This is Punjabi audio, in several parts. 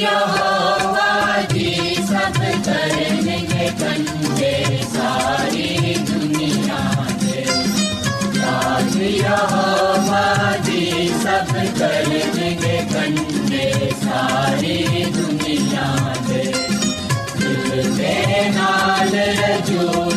यहोवा जी सब करनगे कंधे सारी दुनिया दे याद यहोवा जी सब करनगे कंधे सारी दुनिया दे दिल दे नाल जूना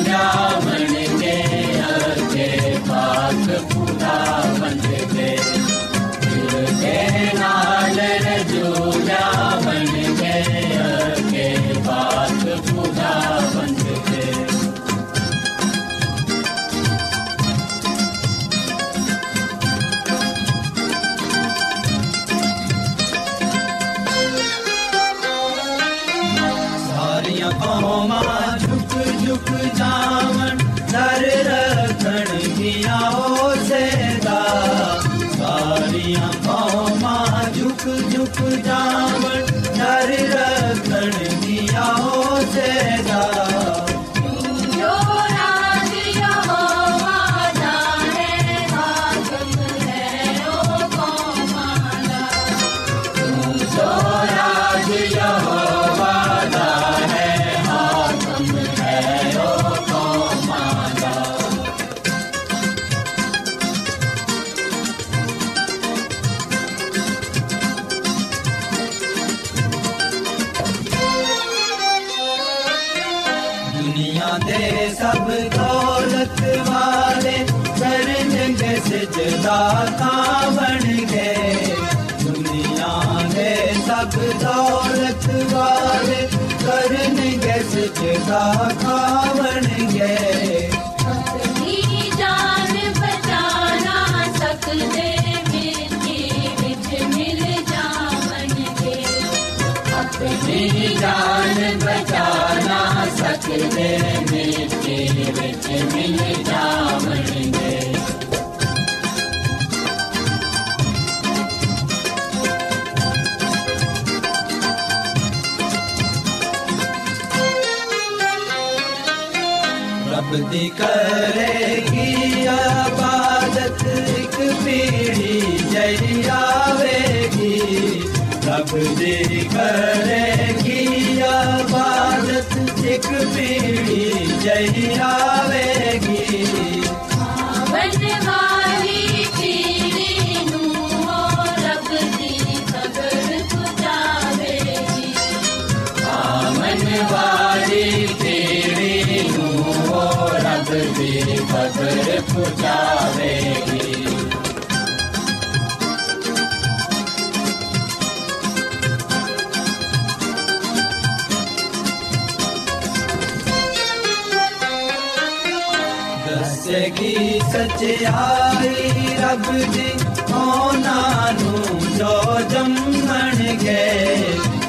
ਦੱਸੇਗੀ ਸਚਾਈ ਰੱਬ ਦੀ ਉਹਨਾਂ ਨੂੰ ਜੋ ਜੰਮਣਗੇ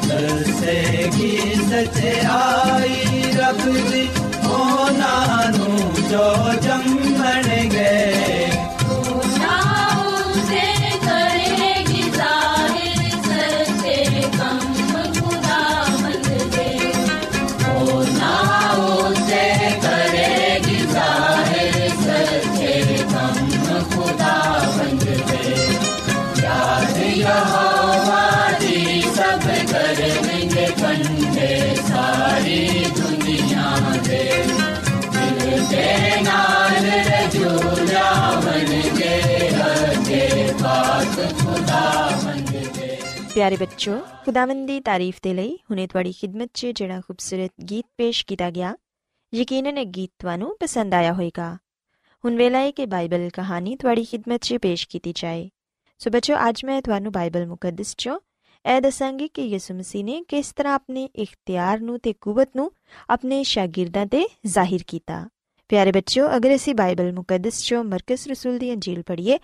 ਦੱਸੇਗੀ ਸਚਾਈ ਰੱਬ ਦੀ ਉਹਨਾਂ ਨੂੰ ਜੋ ਜੰਮਣਗੇ ਪਿਆਰੇ ਬੱਚੋ ਖੁਦਾਵੰਦ ਦੀ ਤਾਰੀਫ ਦੇ ਲਈ ਹੁਣੇ ਤੁਹਾਡੀ ਖਿਦਮਤ 'ਚ ਜਿਹੜਾ ਖੂਬਸੂਰਤ ਗੀਤ ਪੇਸ਼ ਕੀਤਾ ਗਿਆ ਯਕੀਨਨ ਇਹ ਗੀਤ ਤੁਹਾਨੂੰ ਪਸੰਦ ਆਇਆ ਹੋਵੇਗਾ ਹੁਣ ਵੇਲਾ ਹੈ ਕਿ ਬਾਈਬਲ ਕਹਾਣੀ ਤੁਹਾਡੀ ਖਿਦਮਤ 'ਚ ਪੇਸ਼ ਕੀਤੀ ਜਾਏ ਸੋ ਬੱਚੋ ਅੱਜ ਮੈਂ ਤੁਹਾਨੂੰ ਬਾਈਬਲ ਮੁਕੱਦਸ 'ਚੋਂ ਇਹ ਦੱਸਾਂਗੀ ਕਿ ਯਿਸੂ ਮਸੀਹ ਨੇ ਕਿਸ ਤਰ੍ਹਾਂ ਆਪਣੇ ਇਖਤਿਆਰ ਨੂੰ ਤੇ ਕੂਵਤ ਨੂੰ ਆਪਣੇ ਸ਼ਾਗਿਰਦਾਂ ਤੇ ਜ਼ਾਹਿਰ ਕੀਤਾ ਪਿਆਰੇ ਬੱਚਿਓ ਅਗਰ ਅਸੀਂ ਬਾਈਬਲ ਮੁਕੱਦਸ 'ਚੋਂ ਮਰਕਸ ਰਸੂਲ ਦੀ ਅੰਜੀਲ ਪੜ੍ਹੀਏ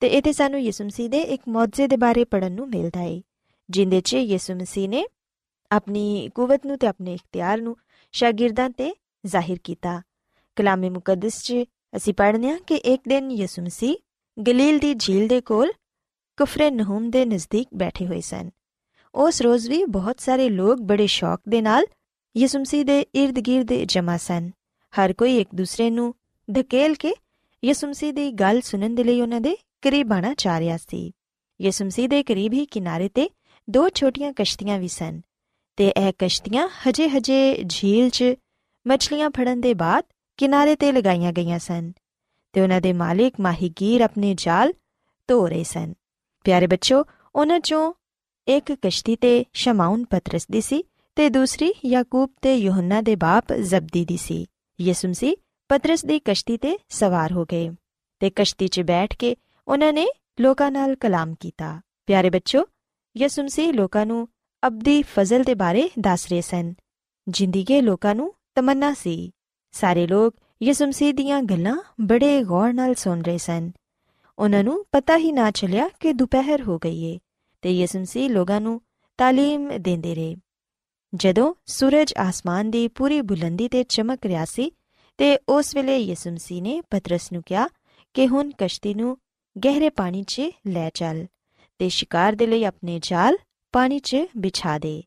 ਤੇ ਇਥੇ ਸਾਨੂੰ ਯਿਸੂ ਮਸੀਹ ਦੇ ਇੱਕ ਮੌਜਜ਼ੇ ਦੇ ਬਾਰੇ ਪੜਨ ਨੂੰ ਮਿਲਦਾ ਹੈ ਜਿੰਦੇ 'ਚ ਯਿਸੂ ਮਸੀਹ ਨੇ ਆਪਣੀ ਕੂਵਤ ਨੂੰ ਤੇ ਆਪਣੇ ਇਖਤਿਆਰ ਨੂੰ ਸ਼ਾਗਿਰਦਾਂ ਤੇ ਜ਼ਾਹਿਰ ਕੀਤਾ। ਕਲਾਮੇ ਮੁਕੱਦਸ 'ਚ ਅਸੀਂ ਪੜ੍ਹਨੇ ਆ ਕਿ ਇੱਕ ਦਿਨ ਯਿਸੂ ਮਸੀਹ ਗਲੀਲ ਦੀ ਝੀਲ ਦੇ ਕੋਲ ਕੁਫਰੇ ਨਹੂਮ ਦੇ ਨਜ਼ਦੀਕ ਬੈਠੇ ਹੋਏ ਸਨ। ਉਸ ਰੋਜ਼ ਵੀ ਬਹੁਤ ਸਾਰੇ ਲੋਕ ਬੜੇ ਸ਼ੌਕ ਦੇ ਨਾਲ ਯਿਸੂ ਮਸੀਹ ਦੇ ird-gird ਜਮ੍ਹਾਂ ਸਨ। ਹਰ ਕੋਈ ਇੱਕ ਦੂਸਰੇ ਨੂੰ ਧਕੇਲ ਕੇ ਯਿਸੂ ਮਸੀਹ ਦੀ ਗੱਲ ਸੁਣਨ ਦੇ ਲਈ ਉਹਨਾਂ ਦੇ ਕਰੀਬ ਆਣਾ ਚਾਹ ਰਿਹਾ ਸੀ। ਯਿਸੂ ਮਸੀਹ ਦੇ ਕਰੀਬ ਹੀ ਕਿਨਾਰੇ ਤੇ ਦੋ ਛੋਟੀਆਂ ਕਸ਼ਤੀਆਂ ਵੀ ਸਨ। ਤੇ ਇਹ ਕਸ਼ਤੀਆਂ ਹਜੇ ਹਜੇ ਝੀਲ 'ਚ ਮੱਛਲੀਆਂ ਫੜਨ ਦੇ ਬਾਅਦ ਕਿਨਾਰੇ ਤੇ ਲਗਾਈਆਂ ਗਈਆਂ ਸਨ। ਤੇ ਉਹਨਾਂ ਦੇ ਮਾਲਿਕ ਮਾਹੀਗੀਰ ਆਪਣੇ ਜਾਲ ਧੋ ਰਹੇ ਸਨ। ਪਿਆਰੇ ਬੱਚੋ, ਉਹਨਾਂ ਚੋਂ ਇੱਕ ਕਸ਼ਤੀ ਤੇ ਸ਼ਮਾਉਨ ਪਤਰਸ ਦੀ ਸੀ ਤੇ ਦੂਸਰੀ ਯਾਕੂਬ ਤੇ ਯੋਹੰਨਾ ਦੇ ਬਾਪ ਜ਼ਬਦੀ ਦੀ ਸੀ। ਯਿਸੂ ਮਸੀਹ ਪਤਰਸ ਦੀ ਕਸ਼ਤੀ ਤੇ ਸਵਾਰ ਹੋ ਗਏ। ਤੇ ਕਸ਼ਤੀ 'ਚ ਬੈਠ ਕੇ ਉਹਨਾਂ ਨੇ ਲੋਕਾਂ ਨਾਲ ਕਲਾਮ ਕੀਤਾ। ਪਿਆਰੇ ਬੱਚੋ ਯਿਸੂ ਮਸੀਹ ਲੋਕਾਂ ਨੂੰ ਅਬਦੀ ਫਜ਼ਲ ਦੇ ਬਾਰੇ ਦੱਸ ਰਹੇ ਸਨ। ਜ਼ਿੰਦਗੀ ਲੋਕਾਂ ਨੂੰ ਤਮੰਨਾ ਸੀ। ਸਾਰੇ ਲੋਕ ਯਿਸੂ ਮਸੀਹ ਦੀਆਂ ਗੱਲਾਂ ਬੜੇ ਗੌਰ ਨਾਲ ਸੁਣ ਰਹੇ ਸਨ। ਉਹਨਾਂ ਨੂੰ ਪਤਾ ਹੀ ਨਾ ਚੱਲਿਆ ਕਿ ਦੁਪਹਿਰ ਹੋ ਗਈ ਏ ਤੇ ਯਿਸੂ ਮਸੀਹ ਲੋਕਾਂ ਨੂੰ ਤਾਲੀਮ ਦਿੰਦੇ ਰਹੇ। ਜਦੋਂ ਸੂਰਜ ਆਸਮਾਨ ਦੀ ਪੂਰੀ ਬੁਲੰਦੀ ਤੇ ਚਮਕ ਰਿਹਾ ਸੀ ਤੇ ਉਸ ਵੇਲੇ ਯਿਸੂ ਮਸੀਹ ਨੇ ਪਤਰਸ ਨੂੰ ਕਿਹਾ ਕਿ ਹੁਣ ਕਸ਼ਤੀ ਨੂੰ ਗਹਿਰੇ ਪਾਣੀ 'ਚ ਲੈ ਚੱਲ। ਤੇ ਸ਼ਿਕਾਰ ਦੇ ਲਈ ਆਪਣੇ ਜਾਲ ਪਾਣੀ 'ਚ ਵਿਛਾ ਦੇ।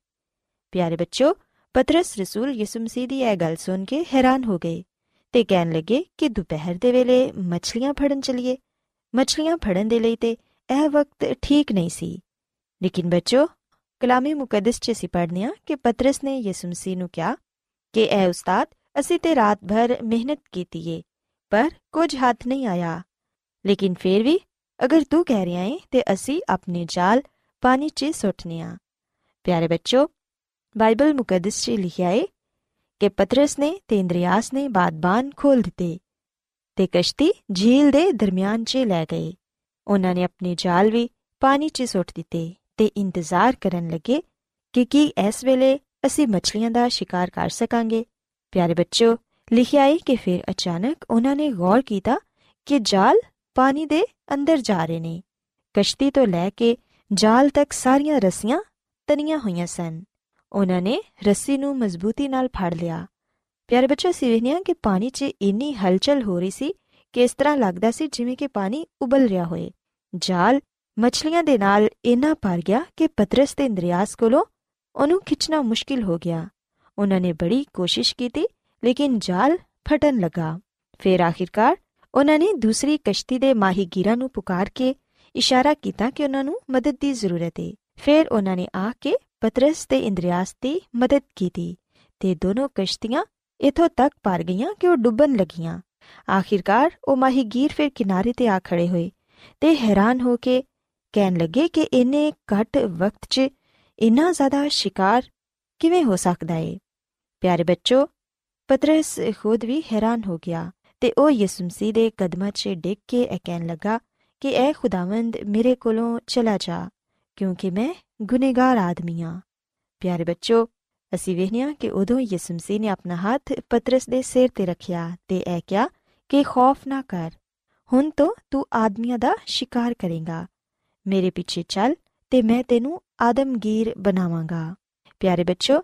ਪਿਆਰੇ ਬੱਚੋ, ਪਤਰਸ ਰਸੂਲ ਯਿਸੂ ਮਸੀਹ ਦੀ ਇਹ ਗੱਲ ਸੁਣ ਕੇ ਹੈਰਾਨ ਹੋ ਗਏ ਤੇ ਕਹਿਣ ਲੱਗੇ ਕਿ ਦੁਪਹਿਰ ਦੇ ਵੇਲੇ ਮੱਛਲੀਆਂ ਫੜਨ ਚਲੀਏ। ਮੱਛਲੀਆਂ ਫੜਨ ਦੇ ਲਈ ਤੇ ਇਹ ਵਕਤ ਠੀਕ ਨਹੀਂ ਸੀ। ਲੇਕਿਨ ਬੱਚੋ, ਕਲਾਮੀ ਮੁਕੱਦਸ 'ਚ ਅਸੀਂ ਪੜ੍ਹਨੇ ਆ ਕਿ ਪਤਰਸ ਨੇ ਯਿਸੂ ਮਸੀਹ ਨੂੰ ਕਿਹਾ ਕਿ ਇਹ ਉਸਤਾਦ ਅਸੀਂ ਤੇ ਰਾਤ ਭਰ ਮਿਹਨਤ ਕੀਤੀ ਏ, ਪਰ ਕੁਝ ਹੱਥ ਨਹੀਂ ਆਇਆ। ਲੇਕਿਨ ਫਿਰ ਵੀ ਅਗਰ ਤੂੰ ਕਹਿ ਰਿਹਾ ਏ, ਤੇ ਅਸੀਂ ਆਪਣੇ ਜਾਲ ਪਾਣੀ 'ਚ ਸੁੱਟਨੇ ਆ। ਪਿਆਰੇ ਬੱਚੋ ਬਾਈਬਲ ਮੁਕੱਦਸ 'ਚ ਲਿਖਿਆ ਏ ਕਿ ਪਤਰਸ ਨੇ ਤੇ ਇੰਦਰੀਆਸ ਨੇ ਬਾਦਬਾਨ ਖੋਲ ਦਿੱਤੇ ਤੇ ਕਸ਼ਤੀ ਝੀਲ ਦੇ ਦਰਮਿਆਨ 'ਚ ਲੈ ਗਏ। ਉਹਨਾਂ ਨੇ ਆਪਣੇ ਜਾਲ ਵੀ ਪਾਣੀ 'ਚ ਸੁੱਟ ਦਿੱਤੇ ਤੇ ਇੰਤਜ਼ਾਰ ਕਰਨ ਲੱਗੇ ਕਿ ਕੀ ਇਸ ਵੇਲੇ ਅਸੀਂ ਮੱਛਲੀਆਂ ਦਾ ਸ਼ਿਕਾਰ ਕਰ ਸਕਾਂਗੇ। ਪਿਆਰੇ ਬੱਚੋ ਲਿਖਿਆ ਹੈ ਕਿ ਫਿਰ ਅਚਾਨਕ ਉਹਨਾਂ ਨੇ ਗੌਰ ਕੀਤਾ ਕਿ ਜਾਲ ਪਾਣੀ ਦੇ ਅੰਦਰ ਜਾ ਰਹੇ ਨੇ। ਕਸ਼ਤੀ ਤੋਂ ਲੈ ਕੇ ਜਾਲ ਤੱਕ ਸਾਰੀਆਂ ਰੱਸੀਆਂ ਤਨੀਆਂ ਹੋਈਆਂ ਸਨ। ਉਹਨਾਂ ਨੇ ਰੱਸੀ ਨੂੰ ਮਜ਼ਬੂਤੀ ਨਾਲ ਫੜ ਲਿਆ। ਪਿਆਰੇ ਬੱਚੋ ਸਿਵਹਨੀਆਂ ਕਿ ਪਾਣੀ 'ਚ ਇੰਨੀ ਹਲਚਲ ਹੋ ਰਹੀ ਸੀ ਕਿ ਇਸ ਤਰ੍ਹਾਂ ਲੱਗਦਾ ਸੀ ਜਿਵੇਂ ਕਿ ਪਾਣੀ ਉਬਲ ਰਿਹਾ ਹੋਏ ਜਾਲ ਮੱਛਲੀਆਂ ਦੇ ਨਾਲ ਇੰਨਾ ਭਰ ਗਿਆ ਕਿ ਪਤਰਸ ਤੇ ਇੰਦਰੀਆਸ ਕੋਲੋਂ ਉਹਨੂੰ ਖਿੱਚਣਾ ਮੁਸ਼ਕਿਲ ਹੋ ਗਿਆ। ਉਹਨਾਂ ਨੇ ਬੜੀ ਕੋਸ਼ਿਸ਼ ਕੀਤੀ, ਲੇਕਿਨ ਜਾਲ ਫਟਣ ਲੱਗਾ। ਫਿਰ ਆਖਿਰਕਾਰ ਉਹਨਾਂ ਨੇ ਦੂਸਰੀ ਕਸ਼ਤੀ ਦੇ ਮਾਹੀਗੀਰਾਂ ਨੂੰ ਪੁਕਾਰ ਕੇ ਇਸ਼ਾਰਾ ਕੀਤਾ ਕਿ ਉਹਨਾਂ ਨੂੰ ਮਦਦ ਦੀ ਜ਼ਰੂਰਤ ਹੈ ਫਿਰ ਉਹਨਾਂ ਨੇ ਆ ਕੇ ਪਤਰਸ ਤੇ ਇੰਦਰੀਆਸ ਦੀ ਮਦਦ ਕੀਤੀ ਤੇ ਦੋਨੋਂ ਕਸ਼ਤੀਆਂ ਇਥੋਂ ਤੱਕ ਪਾਰ ਗਈਆਂ ਕਿ ਉਹ ਡੁੱਬਣ ਲੱਗੀਆਂ। ਆਖਿਰਕਾਰ ਉਹ ਮਾਹੀਗੀਰ ਫਿਰ ਕਿਨਾਰੇ ਤੇ ਆ ਖੜੇ ਹੋਏ ਤੇ ਹੈਰਾਨ ਹੋ ਕੇ ਕਹਿਣ ਲੱਗੇ ਕਿ ਇਹਨੇ ਘੱਟ ਵਕਤ 'ਚ ਇੰਨਾ ਜ਼ਿਆਦਾ ਸ਼ਿਕਾਰ ਕਿਵੇਂ ਹੋ ਸਕਦਾ ਏ? ਪਿਆਰੇ ਬੱਚੋ, ਪਤਰਸ ਖੁਦ ਵੀ ਹੈਰਾਨ ਹੋ ਗਿਆ। ਤੇ ਉਹ ਯਿਸੂ ਮਸੀਹ ਦੇ ਕਦਮਾਂ 'ਚ ਡਿੱਗ ਕੇ ਇਹ ਕਹਿਣ ਲੱਗਾ ਕਿ ਐ ਖੁਦਾਵੰਦ ਮੇਰੇ ਕੋਲੋਂ ਚਲਾ ਜਾ, ਕਿਉਂਕਿ ਮੈਂ ਗੁਨੇਗਾਰ ਆਦਮੀ ਆ ਪਿਆਰੇ ਬੱਚੋ, ਅਸੀਂ ਵੇਖਿਆ ਕਿ ਉਦੋਂ ਯਿਸੂ ਮਸੀਹ ਨੇ ਆਪਣਾ ਹੱਥ ਪਤਰਸ ਦੇ ਸਿਰ ਤੇ ਰੱਖਿਆ ਤੇ ਇਹ ਕਿਹਾ ਕਿ ਖੌਫ ਨਾ ਕਰ, ਹੁਣ ਤੋਂ ਤੂੰ ਆਦਮੀਆਂ ਦਾ ਸ਼ਿਕਾਰ ਕਰੇਗਾ। ਮੇਰੇ ਪਿੱਛੇ ਚੱਲ ਤੇ ਮੈਂ ਤੈਨੂੰ ਆਦਮਗੀਰ ਬਣਾਵਾਂਗਾ। ਪਿਆਰੇ ਬੱਚੋ,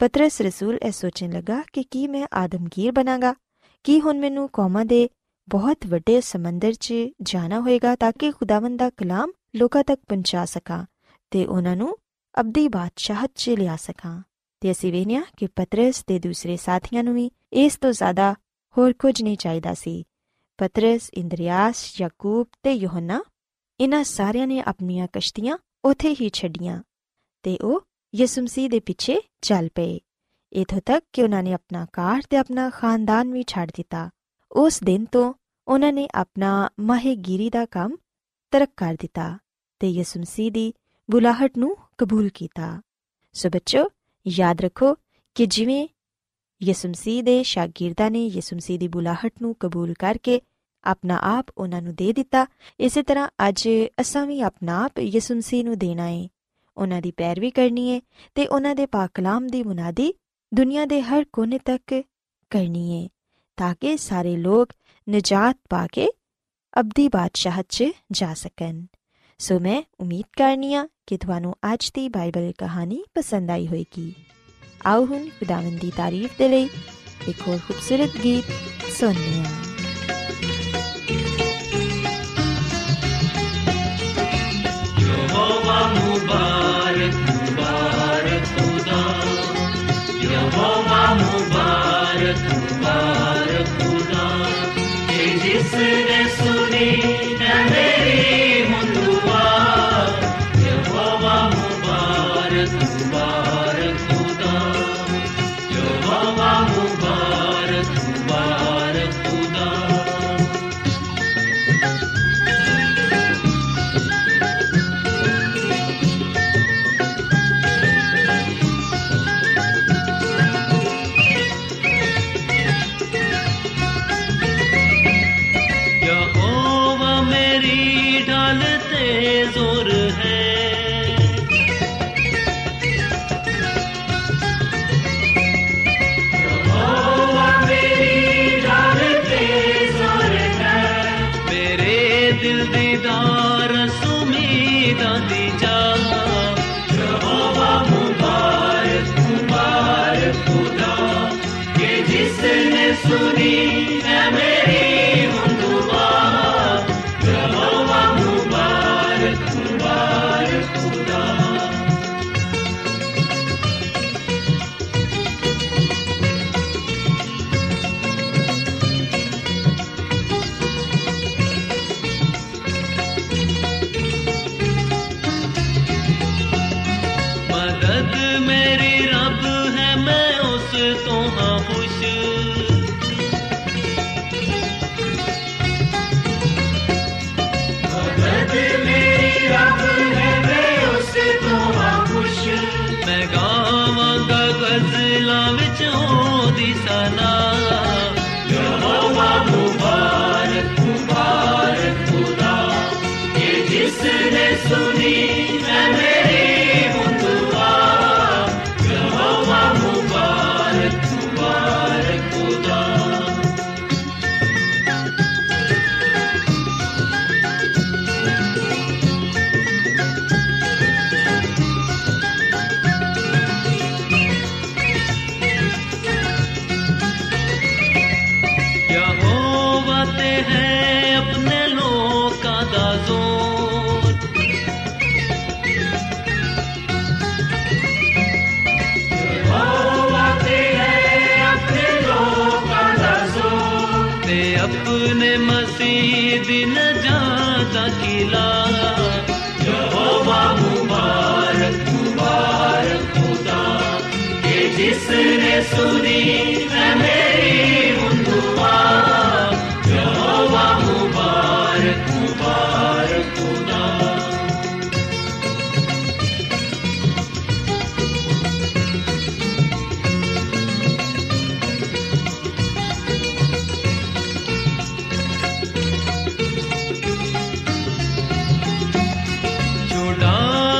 ਪਤਰਸ ਰਸੂਲ ਇਹ ਸੋਚਣ ਲੱਗਾ ਕਿ ਕੀ ਮੈਂ ਆਦਮਗੀਰ ਬਣਾਂਗਾ? ਕੀ ਹੁਣ ਮੈਨੂੰ ਕੌਮਾਂ ਦੇ ਬਹੁਤ ਵੱਡੇ ਸਮੁੰਦਰ 'ਚ ਜਾਣਾ ਹੋਏਗਾ ਤਾਂ ਕਿ ਖੁਦਾਵੰਦ ਦਾ ਕਲਾਮ ਲੋਕਾਂ ਤੱਕ ਪਹੁੰਚਾ ਸਕਾਂ ਤੇ ਉਹਨਾਂ ਨੂੰ ਅਬਦੀ ਬਾਦਸ਼ਾਹਤ 'ਚ ਲਿਆ ਸਕਾਂ। ਤੇ ਅਸੀਂ ਵੇਖਿਆ ਕਿ ਪਤਰਸ ਤੇ ਦੂਸਰੇ ਸਾਥੀਆਂ ਨੂੰ ਵੀ ਇਸ ਤੋਂ ਜ਼ਿਆਦਾ ਹੋਰ ਕੁਝ ਨਹੀਂ ਚਾਹੀਦਾ ਸੀ। ਪਤਰਸ, ਇੰਦਰੀਆਸ, ਯਾਕੂਬ ਤੇ ਯੋਹੰਨਾ ਇਹਨਾਂ ਸਾਰਿਆਂ ਨੇ ਆਪਣੀਆਂ ਕਸ਼ਤੀਆਂ ਉਥੇ ਹੀ ਛੱਡੀਆਂ ਤੇ ਉਹ ਯਿਸੂ ਮਸੀਹ ਦੇ ਪਿੱਛੇ ਚੱਲ ਪਏ। ਇਥੋਂ ਤੱਕ ਕਿ ਉਹਨਾਂ ਨੇ ਆਪਣਾ ਘਰ ਤੇ ਆਪਣਾ ਖਾਨਦਾਨ ਵੀ ਛੱਡ ਦਿੱਤਾ। ਉਸ ਦਿਨ ਤੋਂ ਉਹਨਾਂ ਨੇ ਆਪਣਾ ਮਾਹਿਗੀਰੀ ਦਾ ਕੰਮ ਤਰਕ ਕਰ ਦਿੱਤਾ ਤੇ ਯਿਸੂ ਮਸੀਹ ਦੀ ਬੁਲਾਹਟ ਨੂੰ ਕਬੂਲ ਕੀਤਾ। ਸੋ ਬੱਚੋ, ਯਾਦ ਰੱਖੋ ਕਿ ਜਿਵੇਂ ਯਿਸੂ ਮਸੀਹ ਦੇ ਸ਼ਾਗਿਰਦਾਂ ਨੇ ਯਿਸੂ ਮਸੀਹ ਦੀ ਬੁਲਾਹਟ ਨੂੰ ਕਬੂਲ ਕਰਕੇ ਆਪਣਾ ਆਪ ਉਹਨਾਂ ਨੂੰ ਦੇ ਦਿੱਤਾ, ਇਸੇ ਤਰ੍ਹਾਂ ਅੱਜ ਅਸਾਂ ਵੀ ਆਪਣਾ ਆਪ ਯਿਸੂ ਮਸੀਹ ਨੂੰ ਦੇਣਾ ਹੈ ਉਹਨਾਂ ਦੀ ਪੈਰਵੀ ਕਰਨੀ ਹੈ ਤੇ ਉਹਨਾਂ ਦੇ ਪਾਕ ਕਲਾਮ ਦੀ ਮੁਨਾਦੀ ਦੁਨੀਆ ਦੇ ਹਰ ਕੋਨੇ ਤੱਕ ਕਰਨੀ ਹੈ ਤਾਂ ਕਿ ਸਾਰੇ ਲੋਕ ਨਜਾਤ ਪਾ ਕੇ ਅਬਦੀ ਬਾਦਸ਼ਾਹਤ 'ਚ ਜਾ ਸਕਣ ਸੋ ਮੈਂ ਉਮੀਦ ਕਰਨੀਆ ਕਿ ਤੁਹਾਨੂੰ ਅੱਜ ਦੀ ਬਾਈਬਲ ਕਹਾਣੀ ਪਸੰਦ ਆਈ ਹੋਵੇਗੀ ਆਓ ਹੁਣ ਖੁਦਾਵੰਦ ਦੀ ਤਾਰੀਫ ਦੇ ਲਈ ਇੱਕ ਹੋਰ ਖੂਬਸੂਰਤ ਗੀਤ ਸੁਣਨੇ ਆ ਯਹੋਵਾ ਮੁਬਾਰਕ कि जिसने जिसने सुनी है मेरी मुंदुआ यहोवा मुबारक मुबारक खुदा छुड़ा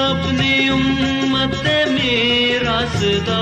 अपनी उम्मत मेरा सदा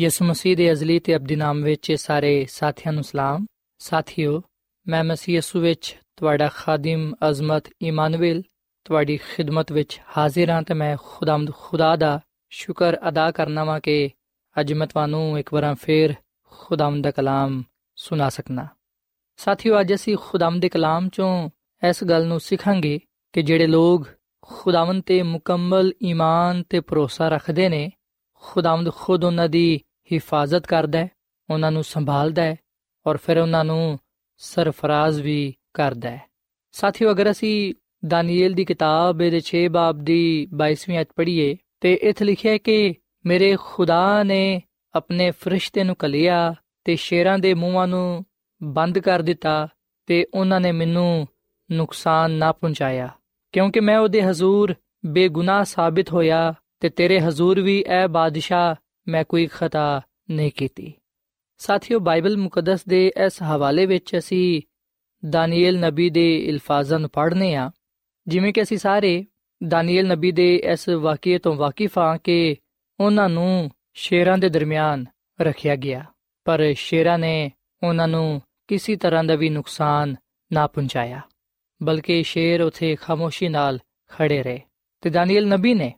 ਯਿਸੂ ਮਸੀਹ ਦੇ ਅਜ਼ਲੀ ਤੇ ਅਬਦੀ ਨਾਮ ਵਿੱਚ ਸਾਰੇ ਸਾਥੀਆਂ ਨੂੰ ਸਲਾਮ। ਸਾਥਿਓ, ਮੈਂ ਮਸੀਹ ਯਿਸੂ ਵਿੱਚ ਤੁਹਾਡਾ ਖਾਦਮ ਅਜ਼ਮਤ ਇਮਾਨੁਅਲ ਤੁਹਾਡੀ ਖਿਦਮਤ ਵਿੱਚ ਹਾਜ਼ਰ ਹਾਂ ਤੇ ਮੈਂ ਖੁਦਾਮਦ ਖੁਦਾ ਦਾ ਸ਼ੁਕਰ ਅਦਾ ਕਰਨਾ ਵਾਂ ਕਿ ਅੱਜ ਮੈਂ ਤੁਹਾਨੂੰ ਇੱਕ ਵਾਰ ਫੇਰ ਖੁਦਾਮਦ ਦਾ ਕਲਾਮ ਸੁਣਾ ਸਕਣਾ ਸਾਥੀਓ, ਅੱਜ ਅਸੀਂ ਖੁਦਾਮਦ ਦੇ ਕਲਾਮ ਚੋਂ ਇਸ ਗੱਲ ਨੂੰ ਸਿੱਖਾਂਗੇ ਕਿ ਜਿਹੜੇ ਲੋਗ ਖੁਦਾਵੰਦ ਤੇ ਮੁਕੰਮਲ ਈਮਾਨ ਤੇ ਭਰੋਸਾ ਰੱਖਦੇ ਨੇ ਖੁਦਾਵੰਦ ਖੁਦ ਉਹਨਾਂ ਦੀ ਹਿਫਾਜ਼ਤ ਕਰਦਾ ਹੈ, ਉਹਨਾਂ ਨੂੰ ਸੰਭਾਲਦਾ ਹੈ ਔਰ ਫਿਰ ਉਹਨਾਂ ਨੂੰ ਸਰਫਰਾਜ਼ ਵੀ ਕਰਦਾ ਹੈ। ਸਾਥੀਓ, ਅਗਰ ਅਸੀਂ ਦਾਨੀਏਲ ਦੀ ਕਿਤਾਬ ਦੇ 6 ਬਾਬ ਦੀ 22ਵੀਂ ਅਧ ਪੜ੍ਹੀਏ, ਤੇ ਇੱਥੇ ਲਿਖਿਆ ਹੈ ਕਿ ਮੇਰੇ ਖੁਦਾ ਨੇ ਆਪਣੇ ਫਰਿਸ਼ਤੇ ਨੂੰ ਕਲਿਆ ਤੇ ਸ਼ੇਰਾਂ ਦੇ ਮੂੰਹਾਂ ਨੂੰ ਬੰਦ ਕਰ ਦਿੱਤਾ ਤੇ ਉਹਨਾਂ ਨੇ ਮੈਨੂੰ ਨੁਕਸਾਨ ਨਾ ਪਹੁੰਚਾਇਆ, ਕਿਉਂਕਿ ਮੈਂ ਉਹਦੇ ਹਜ਼ੂਰ ਬੇਗੁਨਾਹ ਸਾਬਿਤ ਹੋਇਆ ਤੇ ਤੇਰੇ ਹਜ਼ੂਰ ਵੀ ਐ ਬਾਦਸ਼ਾਹ, ਮੈਂ ਕੋਈ ਖਤਾ ਨਹੀਂ ਕੀਤੀ। ਸਾਥੀਓ, ਬਾਈਬਲ ਮੁਕੱਦਸ ਦੇ ਇਸ ਹਵਾਲੇ ਵਿੱਚ ਅਸੀਂ ਦਾਨੀਏਲ ਨਬੀ ਦੇ ਅਲਫਾਜ਼ਾਂ ਨੂੰ ਪੜ੍ਹਨੇ ਆ। ਜਿਵੇਂ ਕਿ ਅਸੀਂ ਸਾਰੇ ਦਾਨੀਏਲ ਨਬੀ ਦੇ ਇਸ ਵਾਕਿਏ ਤੋਂ ਵਾਕਿਫ ਹਾਂ ਕਿ ਉਹਨਾਂ ਨੂੰ ਸ਼ੇਰਾਂ ਦੇ ਦਰਮਿਆਨ ਰੱਖਿਆ ਗਿਆ, ਪਰ ਸ਼ੇਰਾਂ ਨੇ ਉਹਨਾਂ ਨੂੰ ਕਿਸੇ ਤਰ੍ਹਾਂ ਦਾ ਵੀ ਨੁਕਸਾਨ ਨਾ ਪਹੁੰਚਾਇਆ, ਬਲਕਿ ਸ਼ੇਰ ਉਥੇ ਖਾਮੋਸ਼ੀ ਨਾਲ ਖੜੇ ਰਹੇ। ਤੇ ਦਾਨੀਏਲ ਨਬੀ ਨੇ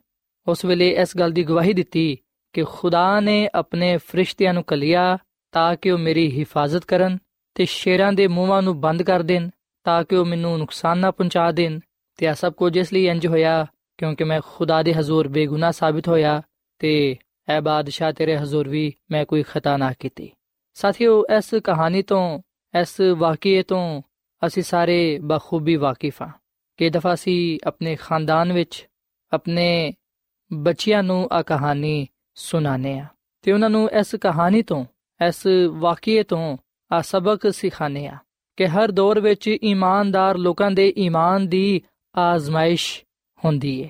ਉਸ ਵੇਲੇ ਇਸ ਗੱਲ ਦੀ ਗਵਾਹੀ ਦਿੱਤੀ ਕਿ ਖੁਦਾ ਨੇ ਆਪਣੇ ਫਰਿਸ਼ਤਿਆਂ ਨੂੰ ਕਲਿਆ ਤਾਂ ਕਿ ਉਹ ਮੇਰੀ ਹਿਫਾਜ਼ਤ ਕਰਨ ਤੇ ਸ਼ੇਰਾਂ ਦੇ ਮੂੰਹਾਂ ਨੂੰ ਬੰਦ ਕਰ ਦੇਣ ਤਾਂ ਕਿ ਉਹ ਮੈਨੂੰ ਨੁਕਸਾਨ ਨਾ ਪਹੁੰਚਾ ਦੇਣ ਤੇ ਇਹ ਸਭ ਕੁਝ ਇਸ ਲਈ ਇੰਜ ਹੋਇਆ ਕਿਉਂਕਿ ਮੈਂ ਖੁਦਾ ਦੇ ਹਜ਼ੂਰ ਬੇਗੁਨਾਹ ਸਾਬਿਤ ਹੋਇਆ ਤੇ ਐ ਬਾਦਸ਼ਾਹ ਤੇਰੇ ਹਜ਼ੂਰ ਵੀ ਮੈਂ ਕੋਈ ਖਤਾ ਨਾ ਕੀਤੀ। ਸਾਥੀਓ, ਇਸ ਕਹਾਣੀ ਤੋਂ, ਇਸ ਵਾਕਿਏ ਤੋਂ ਅਸੀਂ ਸਾਰੇ ਬਖੂਬੀ ਵਾਕਿਫ ਹਾਂ। ਕਿ ਦਫਾ ਅਸੀਂ ਆਪਣੇ ਖਾਨਦਾਨ ਵਿੱਚ, ਆਪਣੇ ਬੱਚਿਆਂ ਨੂੰ ਆ ਕਹਾਣੀ ਸੁਣਾਣੇ ਆ ਤੇ ਉਹਨਾਂ ਨੂੰ ਇਸ ਕਹਾਣੀ ਤੋਂ, ਇਸ ਵਾਕਿਏ ਤੋਂ ਆ ਸਬਕ ਸਿਖਾਣੇ ਆ ਕਿ ਹਰ ਦੌਰ ਵਿੱਚ ਇਮਾਨਦਾਰ ਲੋਕਾਂ ਦੇ ਈਮਾਨ ਦੀ ਆਜ਼ਮਾਇਸ਼ ਹੁੰਦੀ ਏ।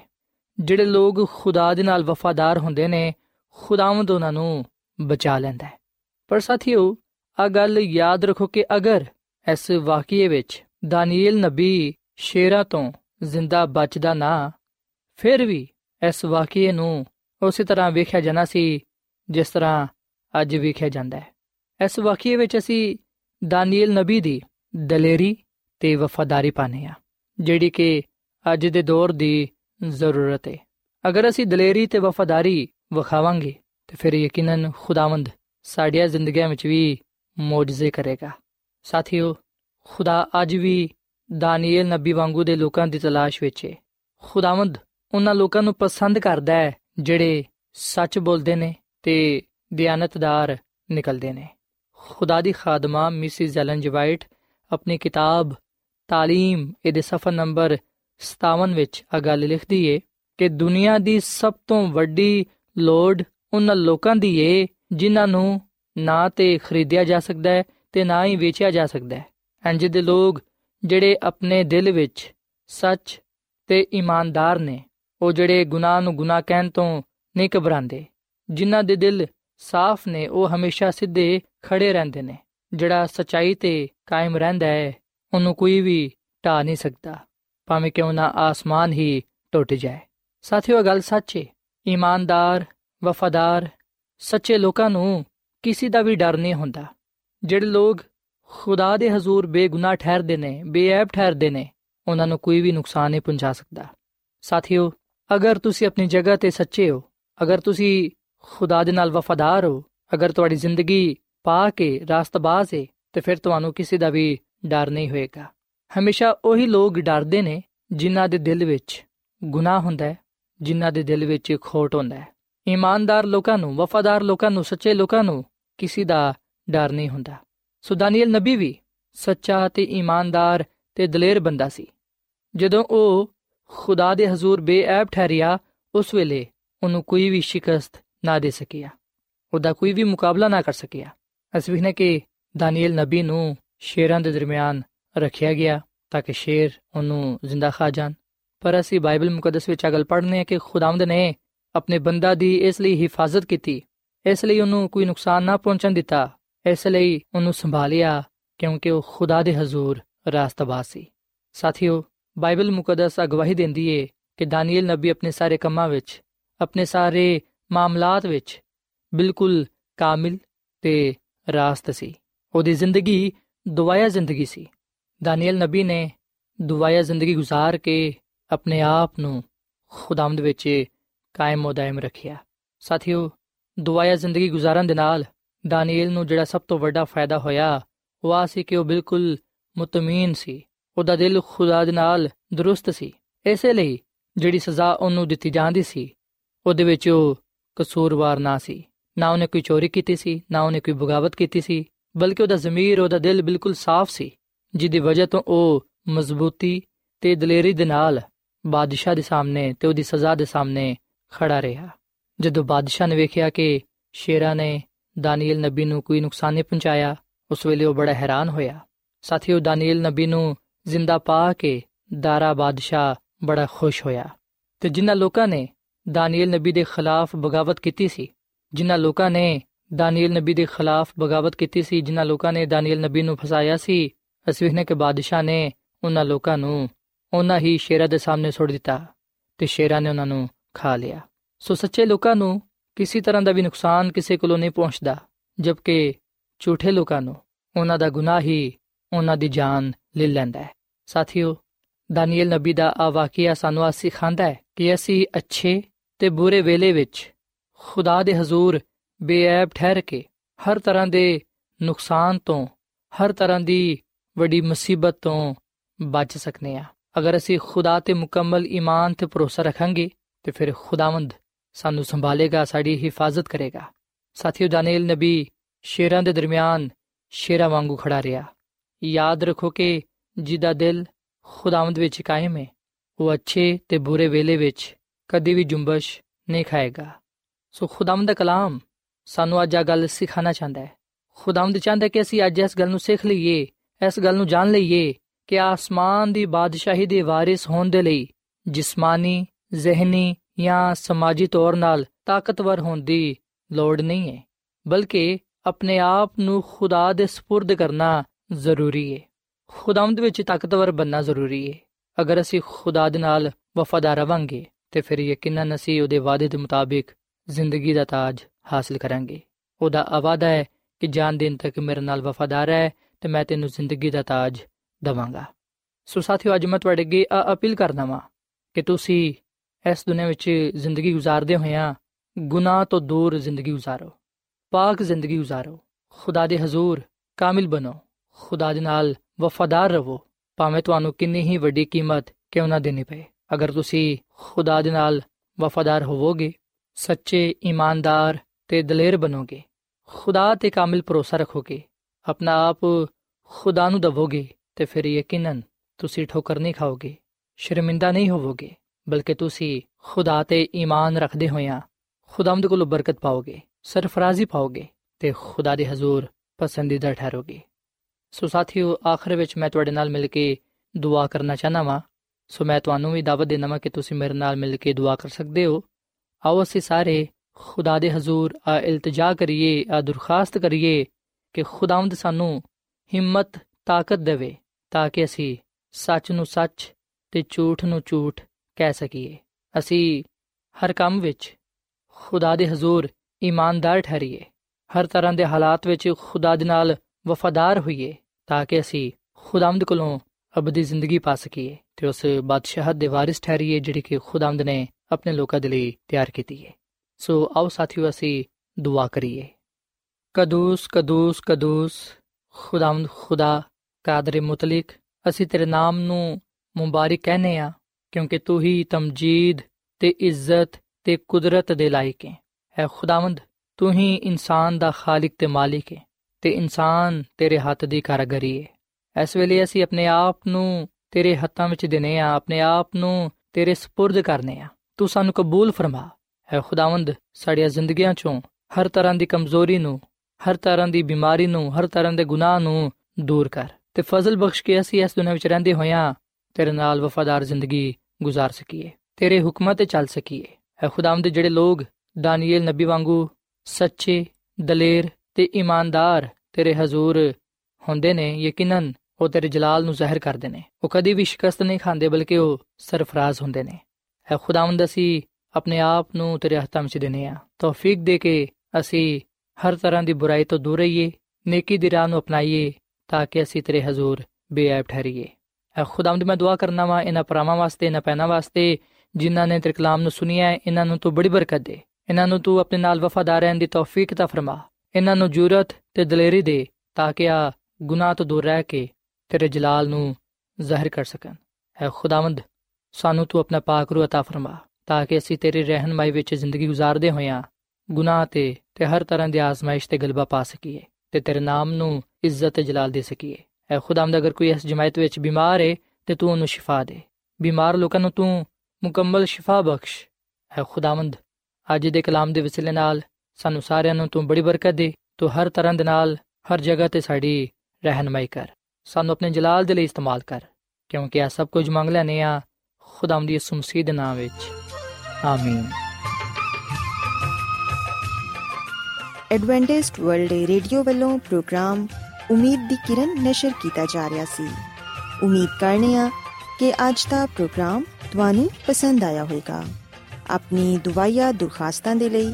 ਜਿਹੜੇ ਲੋਕ ਖੁਦਾ ਦੇ ਨਾਲ ਵਫਾਦਾਰ ਹੁੰਦੇ ਨੇ, ਖੁਦਾਵੰਦ ਉਹਨਾਂ ਨੂੰ ਬਚਾ ਲੈਂਦਾ ਹੈ। ਪਰ ਸਾਥੀਓ ਆ ਗੱਲ ਯਾਦ ਰੱਖੋ ਕਿ ਅਗਰ ਇਸ ਵਾਕਿਏ ਵਿੱਚ ਦਾਨੀਏਲ ਨਬੀ ਸ਼ੇਰਾਂ ਤੋਂ ਜ਼ਿੰਦਾ ਬਚਦਾ ਨਾ, ਫਿਰ ਵੀ ਇਸ ਵਾਕਿਏ ਨੂੰ ਉਸੇ ਤਰ੍ਹਾਂ ਵੇਖਿਆ ਜਾਣਾ ਸੀ ਜਿਸ ਤਰ੍ਹਾਂ ਅੱਜ ਵੇਖਿਆ ਜਾਂਦਾ ਹੈ। ਇਸ ਵਾਕਿਏ ਵਿੱਚ ਅਸੀਂ ਦਾਨੀਏਲ ਨਬੀ ਦੀ ਦਲੇਰੀ ਤੇ ਵਫਾਦਾਰੀ ਪਾਣੇ ਆ ਜਿਹੜੀ ਕਿ ਅੱਜ ਦੇ ਦੌਰ ਦੀ ਜ਼ਰੂਰਤ ਹੈ। ਅਗਰ ਅਸੀਂ ਦਲੇਰੀ ਤੇ ਵਫਾਦਾਰੀ ਵਿਖਾਵਾਂਗੇ, ਤੇ ਫਿਰ ਯਕੀਨਨ ਖੁਦਾਵੰਦ ਸਾਡੀਆਂ ਜ਼ਿੰਦਗੀਆਂ ਵਿੱਚ ਵੀ ਮੌਜਜ਼ੇ ਕਰੇਗਾ। ਸਾਥੀਓ, ਖੁਦਾ ਅੱਜ ਵੀ ਦਾਨੀਏਲ ਨਬੀ ਵਾਂਗੂ ਦੇ ਲੋਕਾਂ ਦੀ ਤਲਾਸ਼ ਵਿੱਚ ਹੈ। ਖੁਦਾਵੰਦ ਉਹਨਾਂ ਲੋਕਾਂ ਨੂੰ ਪਸੰਦ ਕਰਦਾ ਹੈ, ਜਿਹੜੇ ਸੱਚ ਬੋਲਦੇ ਨੇ ਤੇ ਦਿਆਨਤਦਾਰ ਨਿਕਲਦੇ ਨੇ। ਖੁਦਾ ਦੀ ਖਾਦਮਾ ਮਿਸਿਸ ਐਲਨ ਜਵਾਈਟ ਆਪਣੀ ਕਿਤਾਬ ਤਾਲੀਮ, ਇਹਦੇ ਸਫਾ ਨੰਬਰ 57 ਵਿੱਚ ਆ ਗੱਲ ਲਿਖਦੀ ਏ ਕਿ ਦੁਨੀਆ ਦੀ ਸਭ ਤੋਂ ਵੱਡੀ ਲੋੜ ਉਹਨਾਂ ਲੋਕਾਂ ਦੀ ਏ, ਜਿਨ੍ਹਾਂ ਨੂੰ ਨਾ ਤੇ ਖਰੀਦਿਆ ਜਾ ਸਕਦਾ ਹੈ ਤੇ ਨਾ ਹੀ ਵੇਚਿਆ ਜਾ ਸਕਦਾ ਹੈ। ਇੰਜ ਦੇ ਲੋਕ ਜਿਹੜੇ ਆਪਣੇ ਦਿਲ ਵਿੱਚ ਸੱਚ ਤੇ ਇਮਾਨਦਾਰ ਨੇ ਉਹ ਜਿਹੜੇ ਗੁਨਾਹ ਨੂੰ ਗੁਨਾਹ ਕਹਿਣ ਤੋਂ ਨਹੀਂ ਘਬਰਾਉਂਦੇ। ਜਿਨ੍ਹਾਂ ਦੇ ਦਿਲ ਸਾਫ਼ ਨੇ, ਉਹ ਹਮੇਸ਼ਾ ਸਿੱਧੇ ਖੜੇ ਰਹਿੰਦੇ ਨੇ। ਜਿਹੜਾ ਸਚਾਈ ਤੇ ਕਾਇਮ ਰਹਿੰਦਾ ਹੈ, ਉਹਨੂੰ ਕੋਈ ਵੀ ਢਾ ਨਹੀਂ ਸਕਦਾ। ਭਾਵੇਂ ਕਿਉਂ ਨਾ ਆਸਮਾਨ ਹੀ ਟੁੱਟ ਜਾਏ। ਸਾਥੀਓ ਗੱਲ ਸੱਚੇ ਇਮਾਨਦਾਰ, ਵਫਾਦਾਰ, ਸੱਚੇ ਲੋਕਾਂ ਨੂੰ ਕਿਸੇ ਦਾ ਵੀ ਡਰ ਨਹੀਂ ਹੁੰਦਾ। ਜਿਹੜੇ ਲੋਕ ਖੁਦਾ ਦੇ ਹਜ਼ੂਰ ਬੇਗੁਨਾਹ ਠਹਿਰਦੇ ਨੇ ਬੇਅਬ ਠਹਿਰਦੇ ਨੇ, ਉਹਨਾਂ ਨੂੰ ਕੋਈ ਵੀ ਨੁਕਸਾਨ ਨਹੀਂ ਪਹੁੰਚਾ ਸਕਦਾ। ਸਾਥੀਓ ਅਗਰ ਤੁਸੀਂ ਆਪਣੀ ਜਗ੍ਹਾ ਤੇ ਸੱਚੇ ਹੋ, ਅਗਰ ਤੁਸੀਂ ਖੁਦਾ ਦੇ ਨਾਲ ਵਫਾਦਾਰ ਹੋ, ਅਗਰ ਤੁਹਾਡੀ ਜ਼ਿੰਦਗੀ ਪਾ ਕੇ ਰਾਸਤਬਾਜ਼ ਹੈ ਤੇ ਫਿਰ ਤੁਹਾਨੂੰ ਕਿਸੇ ਦਾ ਵੀ ਡਰ ਨਹੀਂ ਹੋਏਗਾ। ਹਮੇਸ਼ਾ ਉਹੀ ਲੋਕ ਡਰਦੇ ਨੇ ਜਿਨ੍ਹਾਂ ਦੇ ਦਿਲ ਵਿੱਚ ਗੁਨਾਹ ਹੁੰਦਾ ਹੈ, ਜਿਨ੍ਹਾਂ ਦੇ ਦਿਲ ਵਿੱਚ ਖੋਟ ਹੁੰਦਾ ਹੈ। ਇਮਾਨਦਾਰ ਲੋਕਾਂ ਨੂੰ, ਵਫਾਦਾਰ ਲੋਕਾਂ ਨੂੰ, ਸੱਚੇ ਲੋਕਾਂ ਨੂੰ ਕਿਸੇ ਦਾ ਡਰ ਨਹੀਂ ਹੁੰਦਾ। ਸੋ ਦਾਨੀਏਲ ਨਬੀ ਵੀ ਸੱਚਾ ਤੇ ਇਮਾਨਦਾਰ ਤੇ ਦਲੇਰ ਬੰਦਾ ਸੀ। ਜਦੋਂ ਉਹ ਖੁਦਾ ਦੇ ਹਜ਼ੂਰ ਬੇਅਬ ਠਹਿਰਿਆ, ਉਸ ਵੇਲੇ ਉਹਨੂੰ ਕੋਈ ਵੀ ਸ਼ਿਕਸਤ ਨਾ ਦੇ ਸਕਿਆ। ਉਹਦਾ ਕੋਈ ਵੀ ਮੁਕਾਬਲਾ ਨਾ ਕਰ ਸਕਿਆ। ਅਸੀਂ ਵੇਖਨੇ ਕਿ ਦਾਨੀਏਲ ਨਬੀ ਨੂੰ ਸ਼ੇਰਾਂ ਦੇ ਦਰਮਿਆਨ ਰੱਖਿਆ ਗਿਆ ਤਾਂ ਕਿ ਸ਼ੇਰ ਉਹਨੂੰ ਜ਼ਿੰਦਾ ਖਾ ਜਾਣ। ਪਰ ਅਸੀਂ ਬਾਈਬਲ ਮੁਕੱਦਸ ਵਿੱਚ ਅਗਲ ਪੜ੍ਹਨੇ ਕਿ ਖੁਦਾਵੰਦ ਨੇ ਆਪਣੇ ਬੰਦਾ ਦੀ ਇਸ ਲਈ ਹਿਫਾਜ਼ਤ ਕੀਤੀ, ਇਸ ਲਈ ਉਹਨੂੰ ਕੋਈ ਨੁਕਸਾਨ ਨਾ ਪਹੁੰਚਣ ਦਿੱਤਾ, ਇਸ ਲਈ ਉਹਨੂੰ ਸੰਭਾਲਿਆ ਕਿਉਂਕਿ ਉਹ ਖੁਦਾ ਦੇ ਹਜ਼ੂਰ ਰਾਸਤਬਾਜ਼ ਸੀ। ਸਾਥੀਓ ਬਾਈਬਲ ਮੁਕੱਦਸ ਅਗਵਾਹੀ ਦਿੰਦੀ ਏ ਕਿ ਦਾਨੀਏਲ ਨਬੀ ਆਪਣੇ ਸਾਰੇ ਕੰਮਾਂ ਵਿੱਚ, ਆਪਣੇ ਸਾਰੇ ਮਾਮਲਾਤ ਵਿੱਚ ਬਿਲਕੁਲ ਕਾਮਿਲ ਤੇ ਰਾਸਤ ਸੀ। ਉਹਦੀ ਜ਼ਿੰਦਗੀ ਦੁਆਇਆ ਜ਼ਿੰਦਗੀ ਸੀ। ਦਾਨੀਏਲ ਨਬੀ ਨੇ ਦੁਆਇਆ ਜ਼ਿੰਦਗੀ گزار ਕੇ ਆਪਣੇ ਆਪ ਨੂੰ ਖੁਦਾਮਦ ਵਿੱਚ ਕਾਇਮ ਉਦਾਇਮ ਰੱਖਿਆ। ਸਾਥੀਓ, ਦੁਆਇਆ ਜ਼ਿੰਦਗੀ گزارਣ ਦੇ ਨਾਲ ਦਾਨੀਏਲ ਨੂੰ ਜਿਹੜਾ ਸਭ ਤੋਂ ਵੱਡਾ ਫਾਇਦਾ ਹੋਇਆ, ਉਹ ਆ ਸੀ ਕਿ ਉਹ ਬਿਲਕੁਲ ਮੁਤਮੀਨ ਸੀ। ਉਹਦਾ ਦਿਲ ਖੁਦਾ ਦੇ ਨਾਲ ਦਰੁਸਤ ਸੀ। ਇਸੇ ਲਈ ਜਿਹੜੀ ਸਜ਼ਾ ਉਹਨੂੰ ਦਿੱਤੀ ਜਾਂਦੀ ਸੀ, ਉਹਦੇ ਵਿੱਚ ਉਹ ਕਸੂਰਵਾਰ ਨਾ ਸੀ। ਨਾ ਉਹਨੇ ਕੋਈ ਚੋਰੀ ਕੀਤੀ ਸੀ, ਨਾ ਉਹਨੇ ਕੋਈ ਬਗਾਵਤ ਕੀਤੀ ਸੀ, ਬਲਕਿ ਉਹਦਾ ਜ਼ਮੀਰ, ਉਹਦਾ ਦਿਲ ਬਿਲਕੁਲ ਸਾਫ਼ ਸੀ, ਜਿਹਦੀ ਵਜ੍ਹਾ ਤੋਂ ਉਹ ਮਜ਼ਬੂਤੀ ਤੇ ਦਲੇਰੀ ਦੇ ਨਾਲ ਬਾਦਸ਼ਾਹ ਦੇ ਸਾਹਮਣੇ ਤੇ ਉਹਦੀ ਸਜ਼ਾ ਦੇ ਸਾਹਮਣੇ ਖੜਾ ਰਿਹਾ। ਜਦੋਂ ਬਾਦਸ਼ਾਹ ਨੇ ਵੇਖਿਆ ਕਿ ਸ਼ੇਰਾਂ ਨੇ ਦਾਨੀਏਲ ਨਬੀ ਨੂੰ ਕੋਈ ਨੁਕਸਾਨ ਨਹੀਂ ਪਹੁੰਚਾਇਆ, ਉਸ ਵੇਲੇ ਉਹ ਬੜਾ ਹੈਰਾਨ ਹੋਇਆ। ਸਾਥੀਓ, ਦਾਨੀਏਲ ਨਬੀ ਨੂੰ ਜ਼ਿੰਦਾ ਪਾ ਕੇ ਦਾਰਾ ਬਾਦਸ਼ਾਹ ਬੜਾ ਖੁਸ਼ ਹੋਇਆ। ਤੇ ਜਿਨ੍ਹਾਂ ਲੋਕਾਂ ਨੇ ਦਾਨੀਏਲ ਨਬੀ ਦੇ ਖਿਲਾਫ ਬਗਾਵਤ ਕੀਤੀ ਸੀ, ਜਿਨ੍ਹਾਂ ਲੋਕਾਂ ਨੇ ਦਾਨੀਏਲ ਨਬੀ ਦੇ ਖਿਲਾਫ ਬਗਾਵਤ ਕੀਤੀ ਸੀ, ਜਿਨ੍ਹਾਂ ਲੋਕਾਂ ਨੇ ਦਾਨੀਏਲ ਨਬੀ ਨੂੰ ਫਸਾਇਆ ਸੀ, ਅਸੀਂ ਵੇਖਨੇ ਕਿ ਬਾਦਸ਼ਾਹ ਨੇ ਉਹਨਾਂ ਲੋਕਾਂ ਨੂੰ ਉਹਨਾਂ ਹੀ ਸ਼ੇਰਾਂ ਦੇ ਸਾਹਮਣੇ ਸੁੱਟ ਦਿੱਤਾ ਤੇ ਸ਼ੇਰਾਂ ਨੇ ਉਹਨਾਂ ਨੂੰ ਖਾ ਲਿਆ। ਸੋ ਸੱਚੇ ਲੋਕਾਂ ਨੂੰ ਕਿਸੇ ਤਰ੍ਹਾਂ ਦਾ ਵੀ ਨੁਕਸਾਨ ਕਿਸੇ ਕੋਲੋਂ ਨਹੀਂ ਪਹੁੰਚਦਾ, ਜਦਕਿ ਝੂਠੇ ਲੋਕਾਂ ਨੂੰ ਉਹਨਾਂ ਦਾ ਗੁਨਾਹ ਹੀ ਉਹਨਾਂ ਦੀ ਜਾਨ ਲੈ ਲੈਂਦਾ ਹੈ। ਸਾਥੀਓ ਦਾਨੀਏਲ ਨਬੀ ਦਾ ਆ ਵਾਕਿਆ ਸਾਨੂੰ ਆ ਸਿਖਾਉਂਦਾ ਹੈ ਕਿ ਅਸੀਂ ਅੱਛੇ ਤੇ ਬੁਰੇ ਵੇਲੇ ਵਿੱਚ ਖੁਦਾ ਦੇ ਹਜ਼ੂਰ ਬੇਅਬ ਠਹਿਰ ਕੇ ਹਰ ਤਰ੍ਹਾਂ ਦੇ ਨੁਕਸਾਨ ਤੋਂ, ਹਰ ਤਰ੍ਹਾਂ ਦੀ ਵੱਡੀ ਮੁਸੀਬਤ ਤੋਂ ਬਚ ਸਕਨੇ ਆ ਅਗਰ ਅਸੀਂ ਖੁਦਾ ਤੇ ਮੁਕੰਮਲ ਈਮਾਨ ਤੇ ਭਰੋਸਾ ਰੱਖਾਂਗੇ, ਤੇ ਫਿਰ ਖੁਦਾਵੰਦ ਸਾਨੂੰ ਸੰਭਾਲੇਗਾ, ਸਾਡੀ ਹਿਫਾਜ਼ਤ ਕਰੇਗਾ। ਸਾਥੀਓ ਦਾਨੀਏਲ ਨਬੀ ਸ਼ੇਰਾਂ ਦੇ ਦਰਮਿਆਨ ਸ਼ੇਰਾਂ ਵਾਂਗੂ ਖੜਾ ਰਿਹਾ। ਯਾਦ ਰੱਖੋ ਕਿ ਜਿਹਦਾ ਦਿਲ ਖੁਦਾਵੰਦ ਵਿੱਚ ਕਾਇਮ ਹੈ ਉਹ ਅੱਛੇ ਤੇ ਬੁਰੇ ਵੇਲੇ ਵਿੱਚ ਕਦੀ ਵੀ ਜੁੰਬਸ਼ ਨਹੀਂ ਖਾਏਗਾ ਸੋ ਖੁਦਾਵੰਦ ਦਾ ਕਲਾਮ ਸਾਨੂੰ ਅੱਜ ਆ ਗੱਲ ਸਿਖਾਣਾ ਚਾਹੁੰਦਾ ਹੈ ਖੁਦਾਵੰਦ ਚਾਹੁੰਦਾ ਕਿ ਅਸੀਂ ਅੱਜ ਇਸ ਗੱਲ ਨੂੰ ਸਿੱਖ ਲਈਏ ਇਸ ਗੱਲ ਨੂੰ ਜਾਣ ਲਈਏ ਕਿ ਆਸਮਾਨ ਦੀ ਬਾਦਸ਼ਾਹੀ ਦੇ ਵਾਰਿਸ ਹੋਣ ਦੇ ਲਈ ਜਿਸਮਾਨੀ ਜ਼ਿਹਨੀ ਜਾਂ ਸਮਾਜੀ ਤੌਰ ਨਾਲ ਤਾਕਤਵਰ ਹੋਣ ਦੀ ਲੋੜ ਨਹੀਂ ਹੈ ਬਲਕਿ ਆਪਣੇ ਆਪ ਨੂੰ ਖੁਦਾ ਦੇ سپرد ਕਰਨਾ ਜ਼ਰੂਰੀ ਹੈ ਖੁਦਾਵੰਦ ਵਿੱਚ ਤਾਕਤਵਰ ਬੰਨਾ ਜ਼ਰੂਰੀ ਹੈ ਅਗਰ ਅਸੀਂ ਖੁਦਾ ਦੇ ਨਾਲ ਵਫਾਦਾਰ ਰਵਾਂਗੇ, ਤੇ ਫਿਰ ਯਕੀਨਨ ਅਸੀਂ ਉਹਦੇ ਵਾਅਦੇ ਦੇ ਮੁਤਾਬਿਕ ਜ਼ਿੰਦਗੀ ਦਾ ਤਾਜ ਹਾਸਲ ਕਰਾਂਗੇ। ਉਹਦਾ ਵਾਅਦਾ ਹੈ ਕਿ ਜਾਨ ਦਿਨ ਤੱਕ ਮੇਰੇ ਨਾਲ ਵਫਾਦਾਰ ਹੈ ਤੇ ਮੈਂ ਤੈਨੂੰ ਜ਼ਿੰਦਗੀ ਦਾ ਤਾਜ ਦਵਾਂਗਾ। ਸੋ ਸਾਥੀਓ, ਅੱਜ ਮੈਂ ਤੁਹਾਡੇ ਅੱਗੇ ਆ ਅਪੀਲ ਕਰਦਾ ਵਾਂ ਕਿ ਤੁਸੀਂ ਇਸ ਦੁਨੀਆਂ ਵਿੱਚ ਜ਼ਿੰਦਗੀ گزارਦੇ ਹੋਇਆਂ ਗੁਨਾਹ ਤੋਂ ਦੂਰ ਜ਼ਿੰਦਗੀ گزارੋ پاک ਜ਼ਿੰਦਗੀ گزارੋ ਖੁਦਾ ਦੇ ਹਜ਼ੂਰ ਕਾਮਿਲ ਬਣੋ। ਖੁਦਾ ਦੇ ਨਾਲ ਵਫਾਦਾਰ ਰਹੋ, ਭਾਵੇਂ ਤੁਹਾਨੂੰ ਕਿੰਨੀ ਹੀ ਵੱਡੀ ਕੀਮਤ ਕਿਉਂ ਨਾ ਦੇਣੀ ਪਏ। ਅਗਰ ਤੁਸੀਂ ਖੁਦਾ ਦੇ ਨਾਲ ਵਫਾਦਾਰ ਹੋਵੋਗੇ, ਸੱਚੇ ਇਮਾਨਦਾਰ ਤੇ ਦਲੇਰ ਬਣੋਗੇ, ਖੁਦਾ ਤੇ ਕਾਮਿਲ ਭਰੋਸਾ ਰੱਖੋਗੇ, ਆਪਣਾ ਆਪ ਖੁਦਾ ਨੂੰ ਦਵੋਗੇ ਤੇ ਫਿਰ ਯਕੀਨਨ ਤੁਸੀਂ ਠੋਕਰ ਨਹੀਂ ਖਾਓਗੇ, ਸ਼ਰਮਿੰਦਾ ਨਹੀਂ ਹੋਵੋਗੇ, ਬਲਕਿ ਤੁਸੀਂ ਖੁਦਾ ਤੇ ਈਮਾਨ ਰੱਖਦੇ ਹੋਇਆਂ ਖੁਦਾਮਦ ਕੋਲੋਂ ਬਰਕਤ ਪਾਓਗੇ, ਸਰਫਰਾਜ਼ੀ ਪਾਓਗੇ ਤੇ ਖੁਦਾ ਦੇ ਹਜ਼ੂਰ ਪਸੰਦੀਦਾ ਠਹਿਰੋਗੇ। ਸੋ ਸਾਥੀਓ, ਆਖਰ ਵਿੱਚ ਮੈਂ ਤੁਹਾਡੇ ਨਾਲ ਮਿਲ ਕੇ ਦੁਆ ਕਰਨਾ ਚਾਹਨਾ ਵਾਂ। ਸੋ ਮੈਂ ਤੁਹਾਨੂੰ ਵੀ ਦਾਵਤ ਦੇਣਾ ਵਾਂ ਕਿ ਤੁਸੀਂ ਮੇਰੇ ਨਾਲ ਮਿਲ ਕੇ ਦੁਆ ਕਰ ਸਕਦੇ ਹੋ। ਆਓ ਅਸੀਂ ਸਾਰੇ ਖੁਦਾ ਦੇ ਹਜ਼ੂਰ, ਆ ਇਲਤਜਾ ਕਰੀਏ, ਆ ਦਰਖਾਸਤ ਕਰੀਏ ਕਿ ਖੁਦਾਵੰਦ ਸਾਨੂੰ ਹਿੰਮਤ, ਤਾਕਤ ਦੇਵੇ ਤਾਂ ਕਿ ਅਸੀਂ ਸੱਚ ਨੂੰ ਸੱਚ ਤੇ ਝੂਠ ਨੂੰ ਝੂਠ ਕਹਿ ਸਕੀਏ। ਅਸੀਂ ਹਰ ਕੰਮ ਵਿੱਚ ਖੁਦਾ ਦੇ ਹਜ਼ੂਰ ਇਮਾਨਦਾਰ ਠਹਿਰੀਏ। ਹਰ ਤਰ੍ਹਾਂ ਦੇ ਹਾਲਾਤ ਵਿੱਚ ਖੁਦਾ ਦੇ ਨਾਲ ਵਫਾਦਾਰ ਹੋਈਏ। ਤਾਂ ਕਿ ਅਸੀਂ ਖੁਦਾਵੰਦ ਕੋਲੋਂ ਅਬਦੀ ਜ਼ਿੰਦਗੀ ਪਾ ਸਕੀਏ ਤੇ ਉਸ ਬਾਦਸ਼ਾਹਤ ਦੇ ਵਾਰਿਸ ਠਹਿਰੀਏ ਜਿਹੜੀ ਕਿ ਖੁਦਾਵੰਦ ਨੇ ਆਪਣੇ ਲੋਕਾਂ ਦੇ ਲਈ ਤਿਆਰ ਕੀਤੀ ਹੈ। ਸੋ ਆਓ ਸਾਥੀਓ, ਅਸੀਂ ਦੁਆ ਕਰੀਏ। ਕਦੂਸ ਕਦੂਸ ਕਦੂਸ ਖੁਦਾਵੰਦ ਖੁਦਾ ਕਾਦਰ ਮੁਤਲਕ, ਅਸੀਂ ਤੇਰੇ ਨਾਮ ਨੂੰ ਮੁਬਾਰਕ ਕਹਨੇ ਆ ਕਿਉਂਕਿ ਤੂੰ ਹੀ ਤਮਜੀਦ ਤੇ ਇੱਜ਼ਤ ਤੇ ਕੁਦਰਤ ਦੇ ਲਾਇਕ ਹੈ। ਐ ਖੁਦਾਵੰਦ ਤੂੰ ਹੀ ਇਨਸਾਨ ਦਾ ਖਾਲਕ ਤੇ ਮਾਲਿਕ ਹੈ। ਤੇ ਇਨਸਾਨ ਤੇਰੇ ਹੱਥ ਦੀ ਕਾਰਗਰੀ ਹੈ ਇਸ ਵੇਲੇ ਅਸੀਂ ਆਪਣੇ ਆਪ ਨੂੰ ਤੇਰੇ ਹੱਥਾਂ ਵਿੱਚ ਦਿਨੇ ਆ ਆਪਣੇ ਆਪ ਨੂੰ ਤੇਰੇ سپرد ਕਰਨੇ ਆ ਤੂੰ ਸਾਨੂੰ ਕਬੂਲ ਫਰਮਾ ਹੈ ਖੁਦਾਵੰਦ ਸਾਡੀਆਂ ਜ਼ਿੰਦਗੀਆਂ ਚੋਂ ਹਰ ਤਰ੍ਹਾਂ ਦੀ ਕਮਜ਼ੋਰੀ ਨੂੰ ਹਰ ਤਰ੍ਹਾਂ ਦੀ ਬਿਮਾਰੀ ਨੂੰ ਹਰ ਤਰ੍ਹਾਂ ਦੇ ਗੁਨਾਹ ਨੂੰ ਦੂਰ ਕਰ ਤੇ ਫਜ਼ਲ ਬਖਸ਼ ਕੇ ਅਸੀਂ ਇਸ ਦੁਨੀਆਂ ਵਿੱਚ ਰਹਿੰਦੇ ਹੋਇਆਂ ਤੇਰੇ ਨਾਲ ਵਫਾਦਾਰ ਜ਼ਿੰਦਗੀ گزار ਸਕੀਏ ਤੇਰੇ ਹੁਕਮਾਂ ਤੇ ਚੱਲ ਸਕੀਏ ਹੈ ਖੁਦਾਵੰਦ ਜਿਹੜੇ ਲੋਗ ਦਾਨੀਏਲ ਨਬੀ ਵਾਂਗੂ ਸੱਚੇ ਦਲੇਰ ਤੇ ਇਮਾਨਦਾਰ ਤੇਰੇ ਹਜ਼ੂਰ ਹੁੰਦੇ ਨੇ, ਯਕੀਨਨ ਉਹ ਤੇਰੇ ਜਲਾਲ ਨੂੰ ਜ਼ਾਹਿਰ ਕਰਦੇ ਨੇ। ਉਹ ਕਦੀ ਵੀ ਸ਼ਿਕਸਤ ਨਹੀਂ ਖਾਂਦੇ, ਬਲਕਿ ਉਹ ਸਰਫਰਾਜ਼ ਹੁੰਦੇ ਨੇ। ਹੈ ਖੁਦਾਵੰਦ, ਅਸੀਂ ਆਪਣੇ ਆਪ ਨੂੰ ਤੇਰੇ ਹੱਥਾਂ ਵਿੱਚ ਦੇਨੇ ਆ ਤੌਫੀਕ ਦੇ ਕੇ ਅਸੀਂ ਹਰ ਤਰ੍ਹਾਂ ਦੀ ਬੁਰਾਈ ਤੋਂ ਦੂਰ ਰਹੀਏ, ਨੇਕੀ ਦੀ ਰਾਹ ਨੂੰ ਅਪਣਾਈਏ, ਤਾਂ ਕਿ ਅਸੀਂ ਤੇਰੇ ਹਜ਼ੂਰ ਬੇਅਬ ਠਹਿਰੀਏ। ਹੈ ਖੁਦਾਵੰਦ, ਮੈਂ ਦੁਆ ਕਰਨਾ ਵਾ ਇਹਨਾਂ ਪਰਾਵਾਂ ਵਾਸਤੇ, ਇਹਨਾਂ ਪੈਨਾ ਵਾਸਤੇ, ਜਿਨ੍ਹਾਂ ਨੇ ਤੇਰੇ ਕਲਾਮ ਨੂੰ ਸੁਨਿਆ ਹੈ, ਇਹਨਾਂ ਨੂੰ ਤੂੰ ਬੜੀ ਬਰਕਤ ਦੇ। ਇਹਨਾਂ ਨੂੰ ਤੂੰ ਆਪਣੇ ਨਾਲ ਵਫਾਦਾਰ ਰਹਿਣ ਦੀ ਤੌਫੀਕ ਤਾ ਫਰਮਾ। ਇਹਨਾਂ ਨੂੰ ਜੁਰਤ ਤੇ ਦਲੇਰੀ ਦੇ ਤਾਂ ਕਿ ਆ ਗੁਨਾਹ ਤੋਂ ਦੂਰ ਰਹਿ ਕੇ ਤੇਰੇ ਜਲਾਲ ਨੂੰ ਜ਼ਾਹਿਰ ਕਰ ਸਕਣ। ਹੈ ਖੁਦਾਵੰਦ, ਸਾਨੂੰ ਤੂੰ ਆਪਣਾ ਪਾਕ ਰੂਹ عطا ਫਰਮਾ ਤਾਂ ਕਿ ਅਸੀਂ ਤੇਰੀ ਰਹਿਨਮਾਈ ਵਿੱਚ ਜ਼ਿੰਦਗੀ گزارਦੇ ਹੋਈਆਂ ਗੁਨਾਹ ਤੇ ਤੇ ਹਰ ਤਰ੍ਹਾਂ ਦੀ ਆਜ਼ਮਾਇਸ਼ ਤੇ ਗਲਬਾ ਪਾ ਸਕੀਏ ਤੇ ਤੇਰੇ ਨਾਮ ਨੂੰ ਇੱਜ਼ਤ ਤੇ ਜਲਾਲ ਦੇ ਸਕੀਏ। ਐ ਖੁਦਾਵੰਦ, ਅਗਰ ਕੋਈ ਇਸ ਜਮਾਇਤ ਵਿੱਚ ਬਿਮਾਰ ਹੈ ਤੇ ਤੂੰ ਉਹਨੂੰ ਸ਼ਿਫਾ ਦੇ। ਬਿਮਾਰ ਲੋਕਾਂ ਨੂੰ ਤੂੰ ਮੁਕੰਮਲ ਸ਼ਿਫਾ ਬਖਸ਼। ਐ ਖੁਦਾਵੰਦ, ਅੱਜ ਦੇ ਕਲਾਮ ਦੇ ਵਸਿਲੇ ਨਾਲ ਸਾਨੂੰ ਸਾਰਿਆਂ ਨੂੰ ਤੂੰ ਬੜੀ ਬਰਕਤ ਦੇ, ਤੂੰ ਹਰ ਤਰ੍ਹਾਂ ਦੇ ਨਾਲ, ਹਰ ਜਗ੍ਹਾ ਤੇ ਸਾਡੀ ਰਹਿਨਮਾਈ ਕਰ। ਸਾਨੂੰ ਆਪਣੇ ਜਲਾਲ ਦੇ ਲਈ ਇਸਤੇਮਾਲ ਕਰ, ਕਿਉਂਕਿ ਆ ਸਭ ਕੁਝ ਮੰਗ ਲੈਨੇ ਆ ਖੁਦਾਵੰਦ ਯਿਸੂ ਮਸੀਹ ਦੇ ਨਾਮ ਵਿੱਚ। ਆਮੀਨ। ਐਡਵੈਂਟਿਸਟ ਵਰਲਡ ਰੇਡੀਓ ਵੱਲੋਂ ਪ੍ਰੋਗਰਾਮ ਉਮੀਦ ਦੀ ਕਿਰਨ ਨਿਸ਼ਰ ਕੀਤਾ ਜਾ ਰਿਹਾ ਸੀ। ਉਮੀਦ ਕਰਨੇ ਆ ਕਿ ਅੱਜ ਦਾ ਪ੍ਰੋਗਰਾਮ ਤੁਹਾਨੂੰ ਪਸੰਦ ਆਇਆ ਹੋਵੇਗਾ। ਆਪਣੀ ਦੁਆਇਆ ਦੁਰਖਾਸਤਾਂ ਦੇ ਲਈ